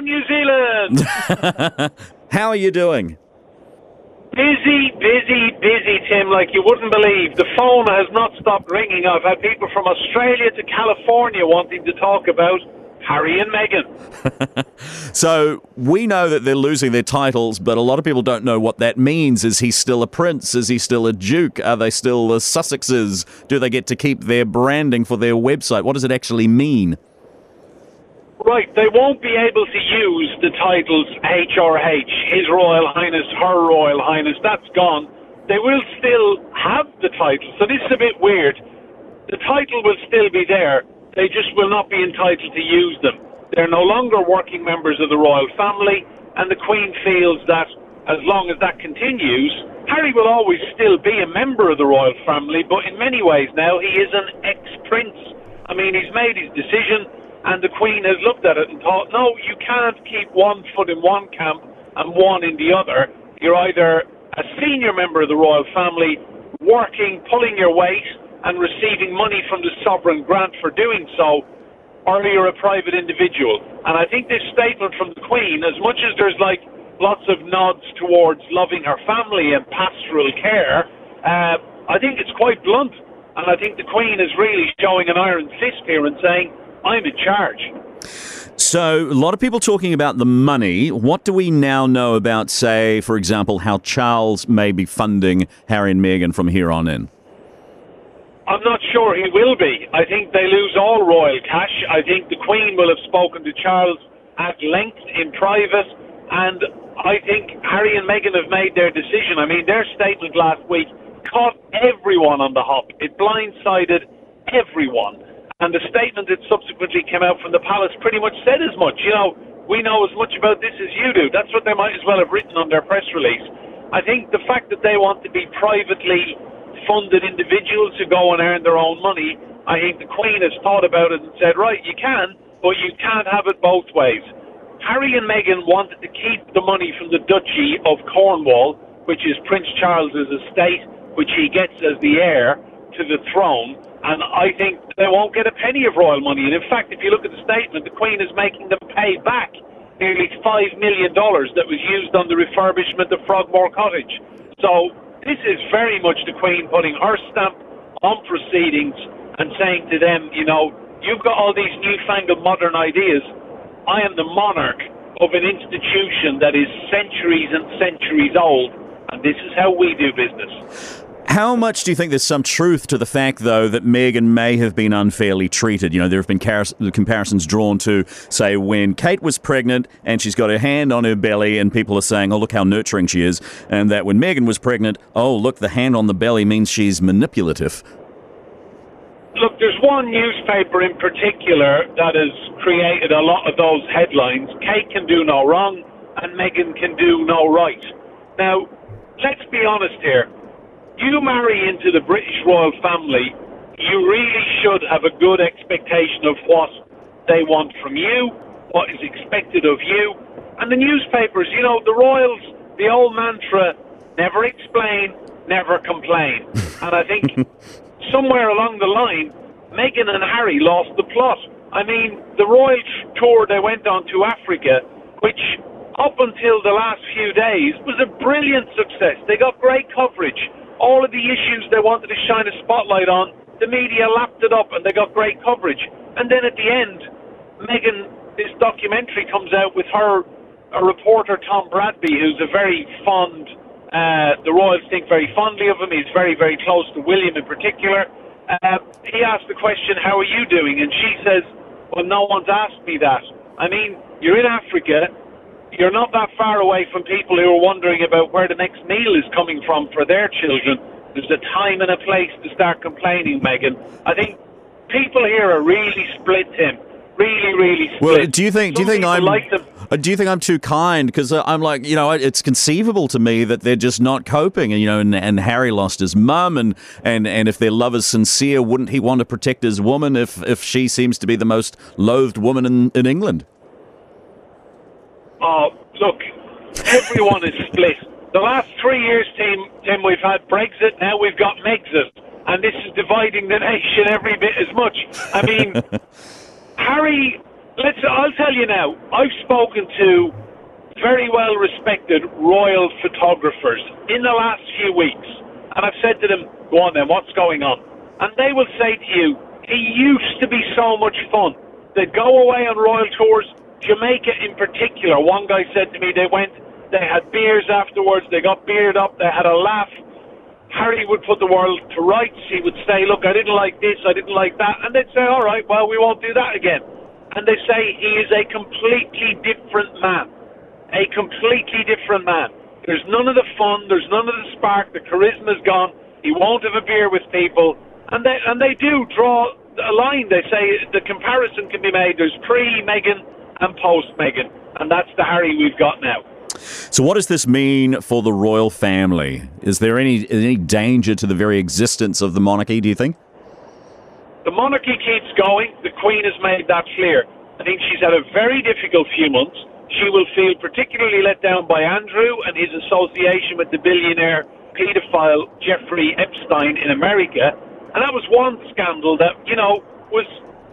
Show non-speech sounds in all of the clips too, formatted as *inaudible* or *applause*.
New Zealand. *laughs* How are you doing? busy, busy, busy, Tim, like you wouldn't believe. The phone has not stopped ringing. I've had people from Australia to California wanting to talk about Harry and Meghan. *laughs* so we know that they're losing their titles, but a lot of people don't know what that means. Is he still a prince? Is he still a duke? Are they still the Sussexes? Do they get to keep their branding for their website? What does it actually mean? Right, they won't be able to use the titles HRH, His Royal Highness, Her Royal Highness. That's gone. They will still have the title. So this is a bit weird. The title will still be there. They just will not be entitled to use them. They're no longer working members of the royal family, and the Queen feels that as long as that continues, Harry will always still be a member of the royal family, but in many ways now he is an ex prince. I mean, he's made his decision and the Queen has looked at it and thought, no, you can't keep one foot in one camp and one in the other. You're either a senior member of the royal family, working, pulling your weight, and receiving money from the sovereign grant for doing so, or you're a private individual. And I think this statement from the Queen, as much as there's like lots of nods towards loving her family and pastoral care, uh, I think it's quite blunt. And I think the Queen is really showing an iron fist here and saying, I'm in charge. So, a lot of people talking about the money. What do we now know about, say, for example, how Charles may be funding Harry and Meghan from here on in? I'm not sure he will be. I think they lose all royal cash. I think the Queen will have spoken to Charles at length in private, and I think Harry and Meghan have made their decision. I mean, their statement last week caught everyone on the hop. It blindsided everyone. And the statement that subsequently came out from the palace pretty much said as much. You know, we know as much about this as you do. That's what they might as well have written on their press release. I think the fact that they want to be privately funded individuals who go and earn their own money, I think the Queen has thought about it and said, right, you can, but you can't have it both ways. Harry and Meghan wanted to keep the money from the Duchy of Cornwall, which is Prince Charles's estate, which he gets as the heir to the throne and I think they won't get a penny of royal money. And in fact, if you look at the statement, the Queen is making them pay back nearly $5 million that was used on the refurbishment of Frogmore Cottage. So this is very much the Queen putting her stamp on proceedings and saying to them, you know, you've got all these newfangled modern ideas. I am the monarch of an institution that is centuries and centuries old, and this is how we do business. How much do you think there's some truth to the fact, though, that Meghan may have been unfairly treated? You know, there have been car- comparisons drawn to, say, when Kate was pregnant and she's got her hand on her belly, and people are saying, oh, look how nurturing she is. And that when Meghan was pregnant, oh, look, the hand on the belly means she's manipulative. Look, there's one newspaper in particular that has created a lot of those headlines. Kate can do no wrong, and Meghan can do no right. Now, let's be honest here you marry into the British royal family, you really should have a good expectation of what they want from you, what is expected of you. And the newspapers, you know, the royals, the old mantra, never explain, never complain. *laughs* and I think somewhere along the line, Meghan and Harry lost the plot. I mean, the royal tour they went on to Africa, which up until the last few days was a brilliant success. They got great coverage all of the issues they wanted to shine a spotlight on, the media lapped it up and they got great coverage. And then at the end, Meghan, this documentary comes out with her, a reporter, Tom Bradby, who's a very fond, uh, the Royals think very fondly of him. He's very, very close to William in particular. Uh, he asked the question, How are you doing? And she says, Well, no one's asked me that. I mean, you're in Africa, you're not that far away from people who are wondering about where the next meal is coming from for their children. There's a time and a place to start complaining, Meghan. I think people here are really split, Tim. Really, really split. Well, do you think? Some do you think I'm? Like them. Uh, do you think I'm too kind? Because uh, I'm like, you know, it's conceivable to me that they're just not coping, and you know, and, and Harry lost his mum, and, and and if their love is sincere, wouldn't he want to protect his woman if if she seems to be the most loathed woman in, in England? Oh, look, everyone is split. The last three years, Tim, Tim, we've had Brexit, now we've got Megxit, and this is dividing the nation every bit as much. I mean, *laughs* Harry let's. I'll tell you now. I've spoken to very well respected royal photographers in the last few weeks, and I've said to them, "Go on then, what's going on?" And they will say to you, "It used to be so much fun. They'd go away on royal tours. Jamaica, in particular. One guy said to me, they went, they had beers afterwards, they got beard up, they had a laugh." Harry would put the world to rights. He would say, Look, I didn't like this, I didn't like that. And they'd say, All right, well, we won't do that again. And they say he is a completely different man. A completely different man. There's none of the fun, there's none of the spark, the charisma's gone. He won't have a beer with people. And they, and they do draw a line. They say the comparison can be made. There's pre Meghan and post Meghan. And that's the Harry we've got now. So, what does this mean for the royal family? Is there any any danger to the very existence of the monarchy? Do you think? The monarchy keeps going. The Queen has made that clear. I think she's had a very difficult few months. She will feel particularly let down by Andrew and his association with the billionaire paedophile Jeffrey Epstein in America. And that was one scandal that, you know, was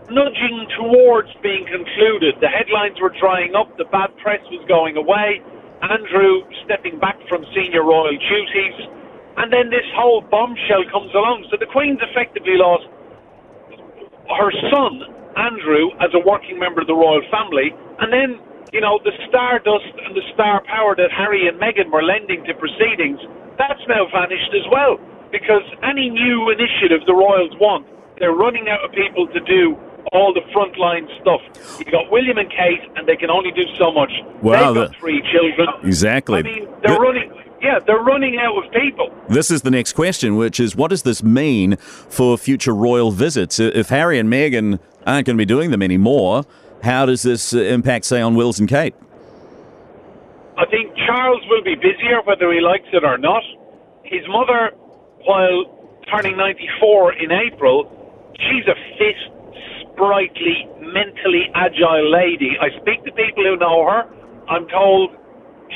nudging towards being concluded. The headlines were drying up, the bad press was going away. Andrew stepping back from senior royal duties, and then this whole bombshell comes along. So the Queen's effectively lost her son, Andrew, as a working member of the royal family, and then, you know, the stardust and the star power that Harry and Meghan were lending to proceedings, that's now vanished as well. Because any new initiative the royals want, they're running out of people to do all the frontline stuff. You got William and Kate, and they can only do so much. Wow, They've got three children. Exactly. I mean, they're running. Yeah, they're running out of people. This is the next question, which is what does this mean for future royal visits? If Harry and Meghan aren't going to be doing them anymore, how does this uh, impact, say, on Wills and Kate? I think Charles will be busier whether he likes it or not. His mother, while turning 94 in April, she's a fit, sprightly, mentally agile lady. I speak to people who know her. I'm told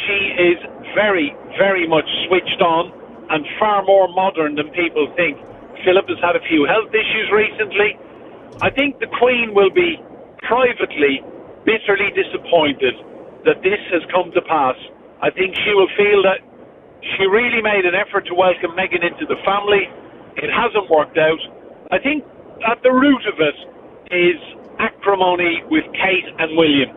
she is very, very much switched on and far more modern than people think. Philip has had a few health issues recently. I think the Queen will be privately bitterly disappointed that this has come to pass. I think she will feel that she really made an effort to welcome Meghan into the family. It hasn't worked out. I think at the root of it is acrimony with Kate and William.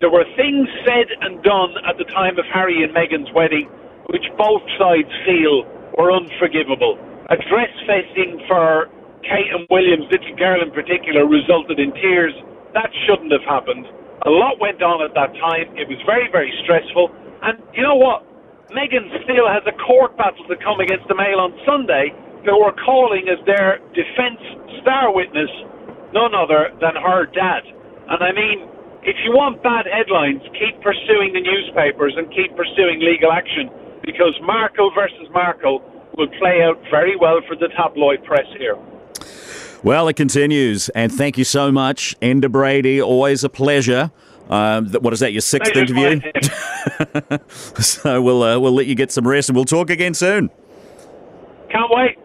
There were things said and done at the time of Harry and Meghan's wedding which both sides feel were unforgivable. A dress festing for Kate and William's little girl in particular resulted in tears. That shouldn't have happened. A lot went on at that time. It was very, very stressful. And you know what? Meghan still has a court battle to come against the Mail on Sunday, who are calling as their defence star witness none other than her dad. And I mean, if you want bad headlines, keep pursuing the newspapers and keep pursuing legal action because Markle versus Markle will play out very well for the tabloid press here. Well, it continues, and thank you so much, Enda Brady. Always a pleasure. Um, what is that? Your sixth Pleasure's interview. *laughs* so we'll uh, we'll let you get some rest, and we'll talk again soon. Can't wait.